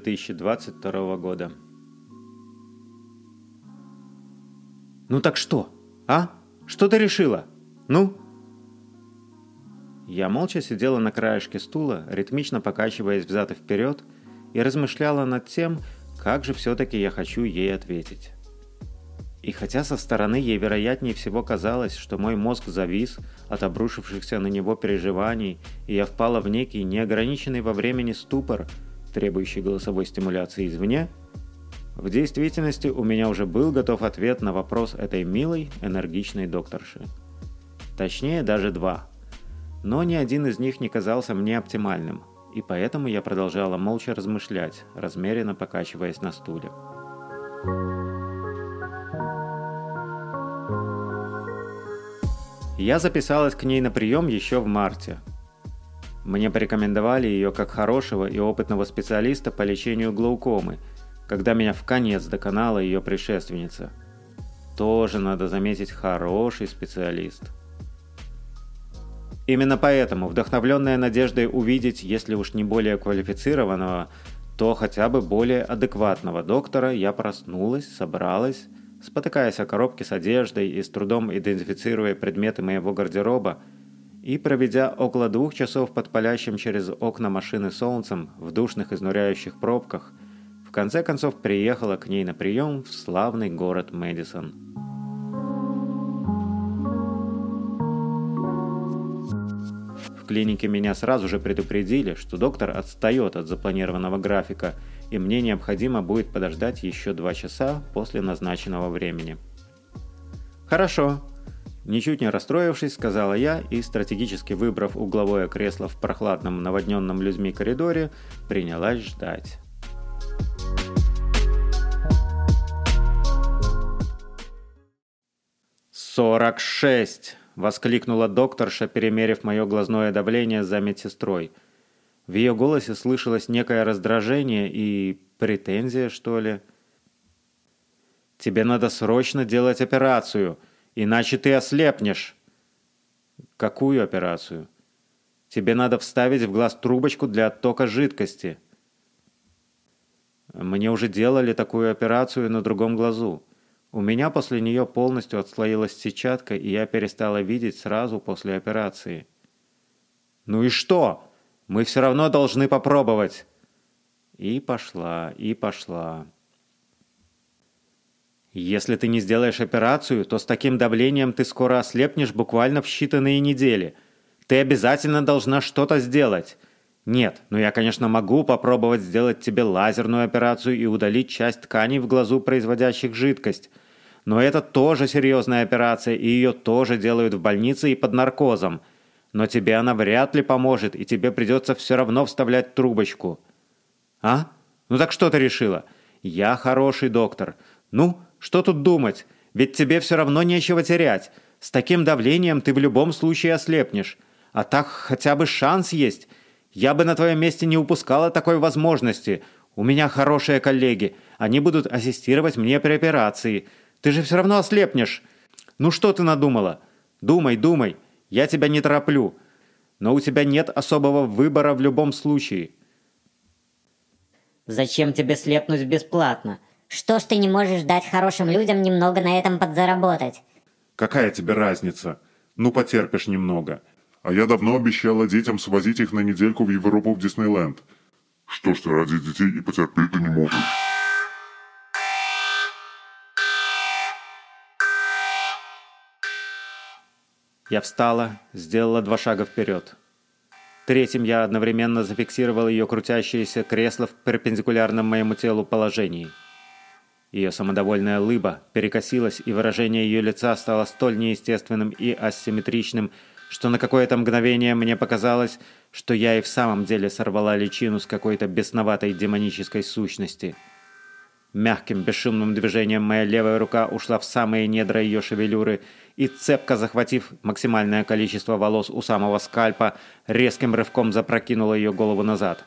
2022 года. «Ну так что? А? Что ты решила? Ну?» Я молча сидела на краешке стула, ритмично покачиваясь взад и вперед, и размышляла над тем, как же все-таки я хочу ей ответить. И хотя со стороны ей вероятнее всего казалось, что мой мозг завис от обрушившихся на него переживаний, и я впала в некий неограниченный во времени ступор, требующий голосовой стимуляции извне, в действительности у меня уже был готов ответ на вопрос этой милой, энергичной докторши. Точнее, даже два. Но ни один из них не казался мне оптимальным, и поэтому я продолжала молча размышлять, размеренно покачиваясь на стуле. Я записалась к ней на прием еще в марте. Мне порекомендовали ее как хорошего и опытного специалиста по лечению глаукомы, когда меня в конец доконала ее предшественница. Тоже, надо заметить, хороший специалист. Именно поэтому, вдохновленная надеждой увидеть, если уж не более квалифицированного, то хотя бы более адекватного доктора, я проснулась, собралась спотыкаясь о коробке с одеждой и с трудом идентифицируя предметы моего гардероба, и, проведя около двух часов под палящим через окна машины солнцем в душных изнуряющих пробках, в конце концов приехала к ней на прием в славный город Мэдисон. В клинике меня сразу же предупредили, что доктор отстает от запланированного графика – и мне необходимо будет подождать еще два часа после назначенного времени. «Хорошо», – ничуть не расстроившись, сказала я и, стратегически выбрав угловое кресло в прохладном, наводненном людьми коридоре, принялась ждать. «Сорок шесть!» – воскликнула докторша, перемерив мое глазное давление за медсестрой – в ее голосе слышалось некое раздражение и претензия, что ли. «Тебе надо срочно делать операцию, иначе ты ослепнешь». «Какую операцию?» «Тебе надо вставить в глаз трубочку для оттока жидкости». Мне уже делали такую операцию на другом глазу. У меня после нее полностью отслоилась сетчатка, и я перестала видеть сразу после операции. «Ну и что?» Мы все равно должны попробовать. И пошла, и пошла. Если ты не сделаешь операцию, то с таким давлением ты скоро ослепнешь буквально в считанные недели. Ты обязательно должна что-то сделать. Нет, ну я, конечно, могу попробовать сделать тебе лазерную операцию и удалить часть тканей в глазу, производящих жидкость. Но это тоже серьезная операция, и ее тоже делают в больнице и под наркозом – но тебе она вряд ли поможет, и тебе придется все равно вставлять трубочку. А? Ну так что ты решила? Я хороший доктор. Ну, что тут думать? Ведь тебе все равно нечего терять. С таким давлением ты в любом случае ослепнешь. А так хотя бы шанс есть. Я бы на твоем месте не упускала такой возможности. У меня хорошие коллеги. Они будут ассистировать мне при операции. Ты же все равно ослепнешь. Ну что ты надумала? Думай, думай. Я тебя не тороплю, но у тебя нет особого выбора в любом случае. Зачем тебе слепнуть бесплатно? Что ж ты не можешь дать хорошим людям немного на этом подзаработать? Какая тебе разница? Ну, потерпишь немного. А я давно обещала детям свозить их на недельку в Европу в Диснейленд. Что ж ты ради детей и потерпеть ты не можешь? Я встала, сделала два шага вперед. Третьим я одновременно зафиксировал ее крутящееся кресло в перпендикулярном моему телу положении. Ее самодовольная лыба перекосилась, и выражение ее лица стало столь неестественным и асимметричным, что на какое-то мгновение мне показалось, что я и в самом деле сорвала личину с какой-то бесноватой демонической сущности – Мягким, бесшумным движением моя левая рука ушла в самые недра ее шевелюры и, цепко захватив максимальное количество волос у самого скальпа, резким рывком запрокинула ее голову назад.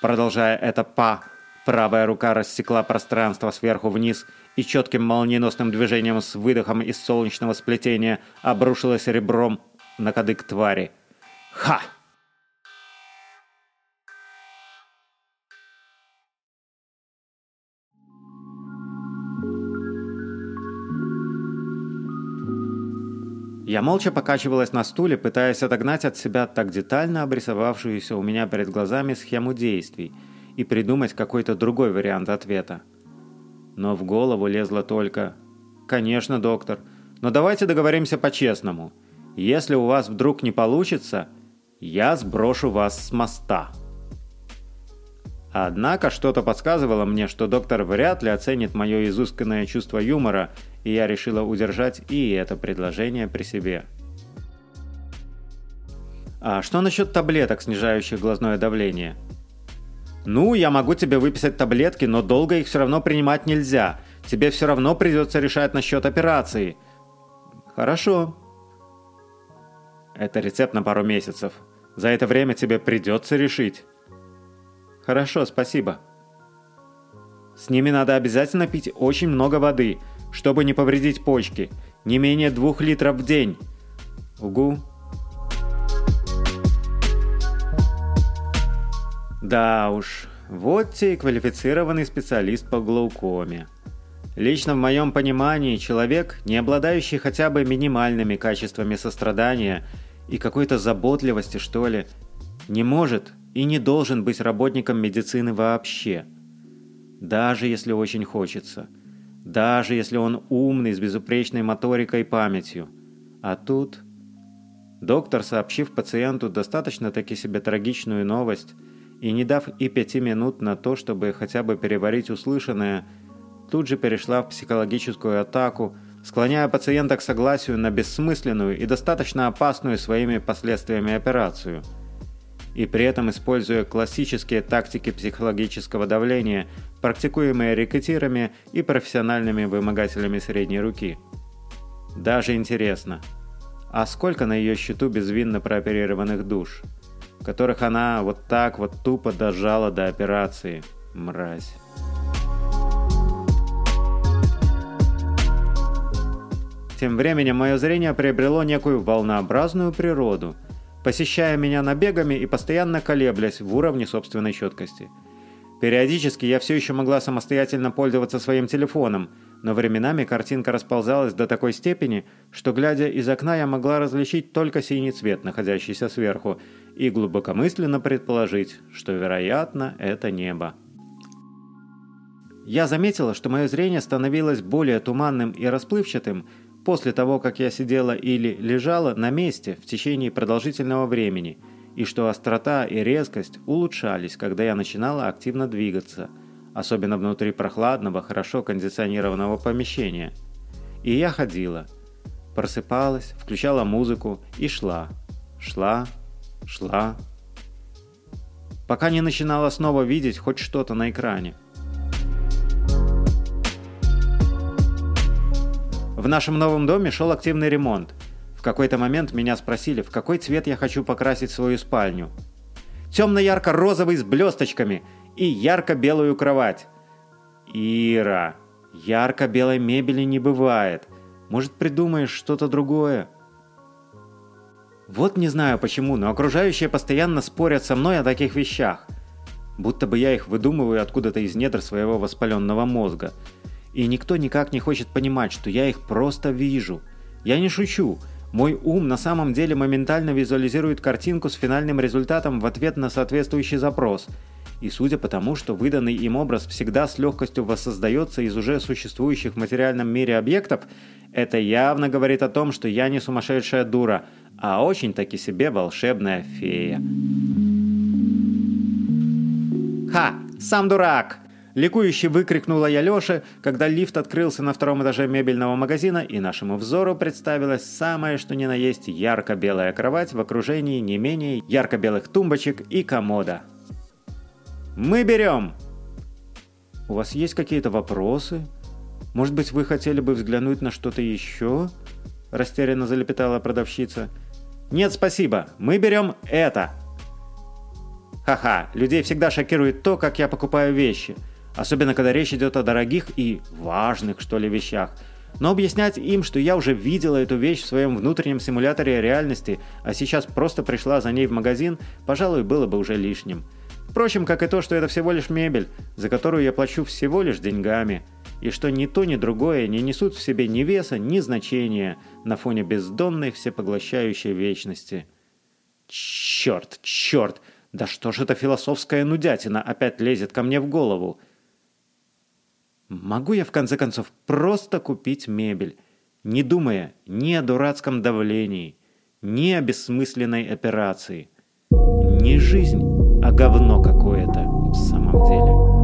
Продолжая это «па», Правая рука рассекла пространство сверху вниз, и четким молниеносным движением с выдохом из солнечного сплетения обрушилась ребром на кадык твари. «Ха!» Я молча покачивалась на стуле, пытаясь отогнать от себя так детально обрисовавшуюся у меня перед глазами схему действий – и придумать какой-то другой вариант ответа. Но в голову лезло только «Конечно, доктор, но давайте договоримся по-честному. Если у вас вдруг не получится, я сброшу вас с моста». Однако что-то подсказывало мне, что доктор вряд ли оценит мое изысканное чувство юмора, и я решила удержать и это предложение при себе. А что насчет таблеток, снижающих глазное давление? Ну, я могу тебе выписать таблетки, но долго их все равно принимать нельзя. Тебе все равно придется решать насчет операции. Хорошо. Это рецепт на пару месяцев. За это время тебе придется решить. Хорошо, спасибо. С ними надо обязательно пить очень много воды, чтобы не повредить почки. Не менее двух литров в день. Угу. Да уж, вот те и квалифицированный специалист по глаукоме. Лично в моем понимании, человек, не обладающий хотя бы минимальными качествами сострадания и какой-то заботливости, что ли, не может и не должен быть работником медицины вообще. Даже если очень хочется. Даже если он умный, с безупречной моторикой и памятью. А тут... Доктор, сообщив пациенту достаточно-таки себе трагичную новость и не дав и пяти минут на то, чтобы хотя бы переварить услышанное, тут же перешла в психологическую атаку, склоняя пациента к согласию на бессмысленную и достаточно опасную своими последствиями операцию – и при этом используя классические тактики психологического давления, практикуемые рекетирами и профессиональными вымогателями средней руки. Даже интересно, а сколько на ее счету безвинно прооперированных душ, которых она вот так вот тупо дожала до операции, мразь. Тем временем мое зрение приобрело некую волнообразную природу – посещая меня набегами и постоянно колеблясь в уровне собственной четкости. Периодически я все еще могла самостоятельно пользоваться своим телефоном, но временами картинка расползалась до такой степени, что, глядя из окна, я могла различить только синий цвет, находящийся сверху, и глубокомысленно предположить, что, вероятно, это небо. Я заметила, что мое зрение становилось более туманным и расплывчатым, после того, как я сидела или лежала на месте в течение продолжительного времени, и что острота и резкость улучшались, когда я начинала активно двигаться, особенно внутри прохладного, хорошо кондиционированного помещения. И я ходила, просыпалась, включала музыку и шла, шла, шла, пока не начинала снова видеть хоть что-то на экране. В нашем новом доме шел активный ремонт. В какой-то момент меня спросили, в какой цвет я хочу покрасить свою спальню. Темно-ярко-розовый с блесточками и ярко-белую кровать. Ира, ярко-белой мебели не бывает. Может, придумаешь что-то другое? Вот не знаю почему, но окружающие постоянно спорят со мной о таких вещах. Будто бы я их выдумываю откуда-то из недр своего воспаленного мозга – и никто никак не хочет понимать, что я их просто вижу. Я не шучу. Мой ум на самом деле моментально визуализирует картинку с финальным результатом в ответ на соответствующий запрос. И судя по тому, что выданный им образ всегда с легкостью воссоздается из уже существующих в материальном мире объектов, это явно говорит о том, что я не сумасшедшая дура, а очень-таки себе волшебная фея. «Ха! Сам дурак!» Ликующе выкрикнула я Лёше, когда лифт открылся на втором этаже мебельного магазина, и нашему взору представилась самая что ни на есть ярко-белая кровать в окружении не менее ярко-белых тумбочек и комода. «Мы берем!» «У вас есть какие-то вопросы? Может быть, вы хотели бы взглянуть на что-то еще?» Растерянно залепетала продавщица. «Нет, спасибо, мы берем это!» Ха-ха, людей всегда шокирует то, как я покупаю вещи – Особенно, когда речь идет о дорогих и важных, что ли, вещах. Но объяснять им, что я уже видела эту вещь в своем внутреннем симуляторе реальности, а сейчас просто пришла за ней в магазин, пожалуй, было бы уже лишним. Впрочем, как и то, что это всего лишь мебель, за которую я плачу всего лишь деньгами. и что ни то, ни другое не несут в себе ни веса, ни значения на фоне бездонной всепоглощающей вечности. Черт, черт, да что ж это философская нудятина опять лезет ко мне в голову? Могу я в конце концов просто купить мебель, не думая ни о дурацком давлении, ни о бессмысленной операции. Не жизнь, а говно какое-то в самом деле.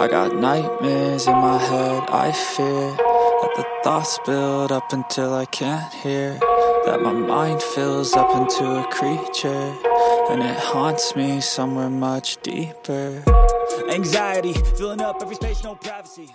I got nightmares in my head, I fear That the thoughts build up until I can't hear That my mind fills up into a creature And it haunts me somewhere much deeper Anxiety, filling up every space, no privacy